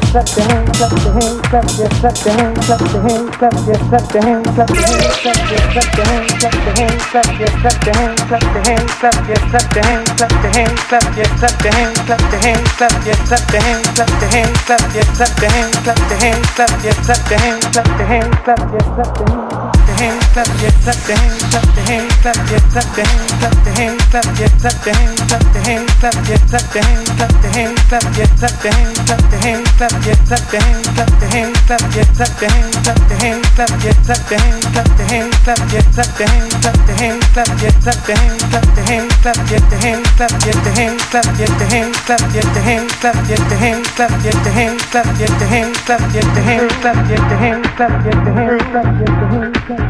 your clap your hands, clap your hands, clap your clap your hands, clap your hands, clap your clap your hands, clap your hands, clap your clap your hands, clap your hands, clap your clap your hands, clap your hands, clap your clap your hands, clap your hands, clap your clap your hands, clap your hands, clap your clap your hands, clap your hands, clap your clap your hands, clap your hands, clap your clap your hands, clap your hands, clap your clap your hands. clap your hands, clap your hands, clap your hands, clap your hands, clap your hands, clap your hands, clap your hands, clap your hands, cl hands, clap your clap the hands, clap the hands, clap your clap the hands, clap the hands, clap your clap the hands, clap the hands, clap your clap the hands, clap the hands, clap your clap the hands, clap the hands, clap your clap the hands, clap the hands, clap your clap the hands, clap the hands, clap your clap the hands, clap the hands, clap your clap the hands, clap the hands, clap your clap the hands, clap the hands, clap your the hands, clap your the hands, clap your the hands, clap your the hands, clap your the hands, clap your the hands, clap your the hands, clap your the hands, clap your the hands, clap your the hands, clap your the hands, clap your the hands.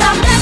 I'm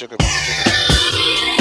chicken.